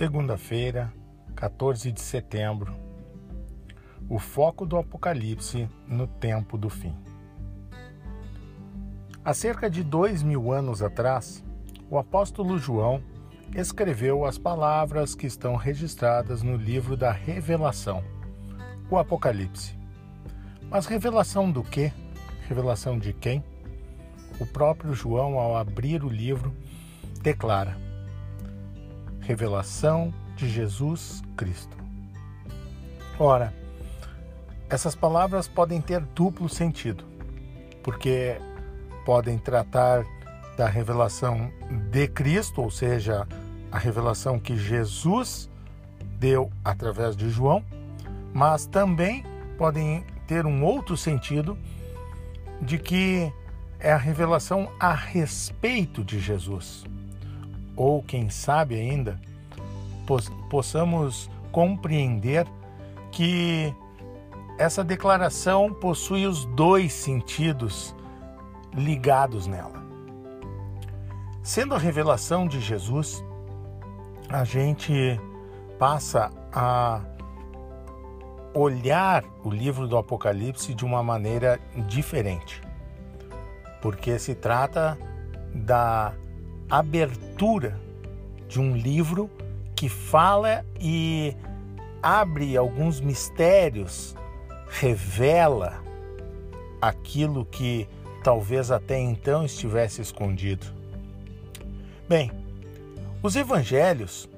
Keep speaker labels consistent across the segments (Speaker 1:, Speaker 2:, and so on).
Speaker 1: Segunda-feira, 14 de setembro. O foco do Apocalipse no tempo do fim. Há cerca de dois mil anos atrás, o apóstolo João escreveu as palavras que estão registradas no livro da Revelação, o Apocalipse. Mas revelação do quê? Revelação de quem? O próprio João, ao abrir o livro, declara: Revelação de Jesus Cristo. Ora, essas palavras podem ter duplo sentido, porque podem tratar da revelação de Cristo, ou seja, a revelação que Jesus deu através de João, mas também podem ter um outro sentido de que é a revelação a respeito de Jesus. Ou quem sabe ainda, possamos compreender que essa declaração possui os dois sentidos ligados nela. Sendo a revelação de Jesus, a gente passa a olhar o livro do Apocalipse de uma maneira diferente, porque se trata da abertura de um livro que fala e abre alguns mistérios, revela aquilo que talvez até então estivesse escondido. Bem, os evangelhos,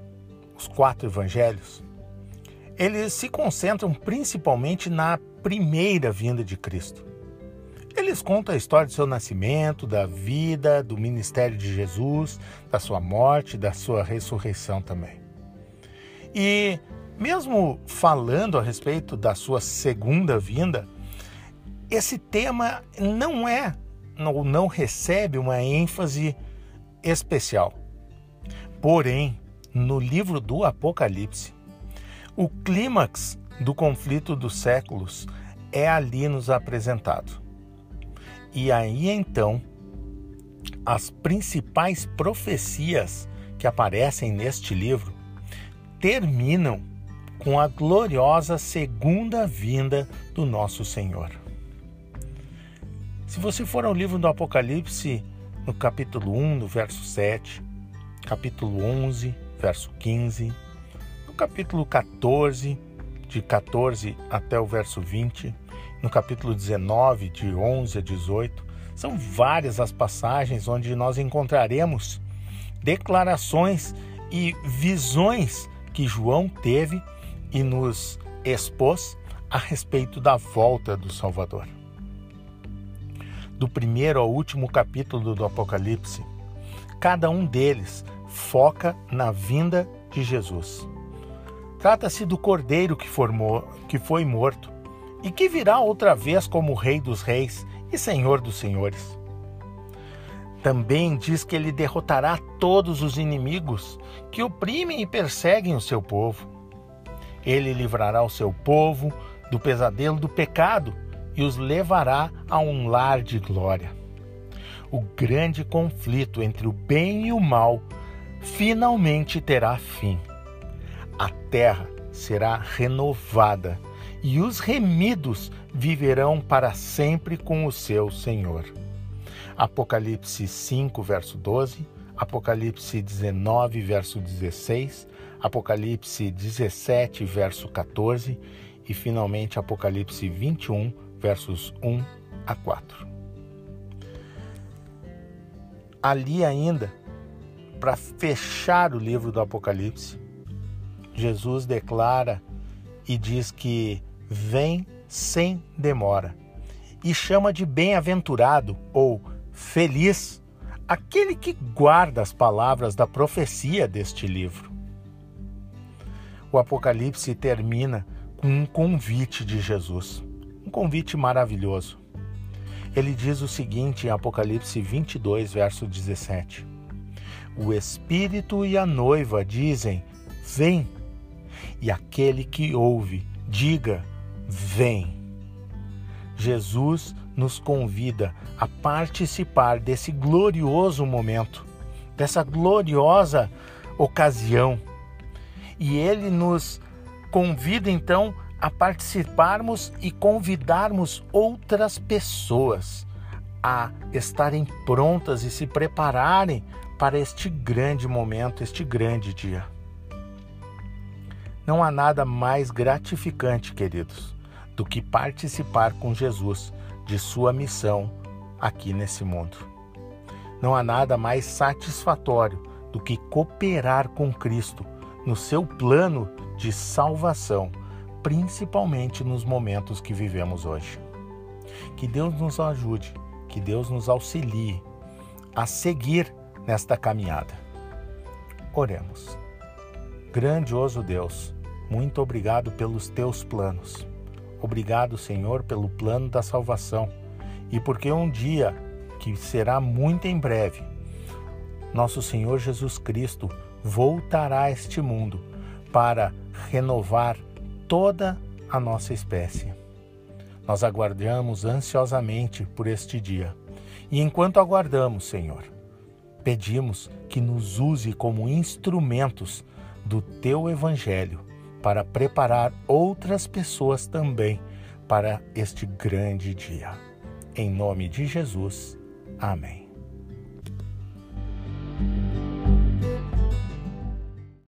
Speaker 1: os quatro evangelhos, eles se concentram principalmente na primeira vinda de Cristo. Eles contam a história do seu nascimento, da vida, do ministério de Jesus, da sua morte, da sua ressurreição também. E mesmo falando a respeito da sua segunda vinda, esse tema não é ou não recebe uma ênfase especial. Porém, no livro do Apocalipse, o clímax do conflito dos séculos é ali nos apresentado. E aí então, as principais profecias que aparecem neste livro terminam com a gloriosa segunda vinda do nosso Senhor. Se você for ao livro do Apocalipse, no capítulo 1, no verso 7, capítulo 11, verso 15, no capítulo 14, de 14 até o verso 20, no capítulo 19, de 11 a 18, são várias as passagens onde nós encontraremos declarações e visões que João teve e nos expôs a respeito da volta do Salvador. Do primeiro ao último capítulo do Apocalipse, cada um deles foca na vinda de Jesus. Trata-se do cordeiro que, formou, que foi morto e que virá outra vez como Rei dos Reis e Senhor dos Senhores. Também diz que ele derrotará todos os inimigos que oprimem e perseguem o seu povo. Ele livrará o seu povo do pesadelo do pecado e os levará a um lar de glória. O grande conflito entre o bem e o mal finalmente terá fim. A terra será renovada e os remidos viverão para sempre com o seu Senhor. Apocalipse 5, verso 12, Apocalipse 19, verso 16, Apocalipse 17, verso 14 e finalmente Apocalipse 21, versos 1 a 4. Ali ainda para fechar o livro do Apocalipse, Jesus declara e diz que vem sem demora e chama de bem-aventurado ou feliz aquele que guarda as palavras da profecia deste livro. O Apocalipse termina com um convite de Jesus, um convite maravilhoso. Ele diz o seguinte em Apocalipse 22, verso 17: o Espírito e a noiva dizem: Vem. E aquele que ouve, diga: Vem. Jesus nos convida a participar desse glorioso momento, dessa gloriosa ocasião. E ele nos convida então a participarmos e convidarmos outras pessoas a estarem prontas e se prepararem para este grande momento, este grande dia. Não há nada mais gratificante, queridos, do que participar com Jesus de sua missão aqui nesse mundo. Não há nada mais satisfatório do que cooperar com Cristo no seu plano de salvação, principalmente nos momentos que vivemos hoje. Que Deus nos ajude, que Deus nos auxilie a seguir nesta caminhada. Oremos. Grandioso Deus, muito obrigado pelos teus planos. Obrigado, Senhor, pelo plano da salvação e porque um dia, que será muito em breve, nosso Senhor Jesus Cristo voltará a este mundo para renovar toda a nossa espécie. Nós aguardamos ansiosamente por este dia. E enquanto aguardamos, Senhor, pedimos que nos use como instrumentos do teu evangelho para preparar outras pessoas também para este grande dia. Em nome de Jesus. Amém.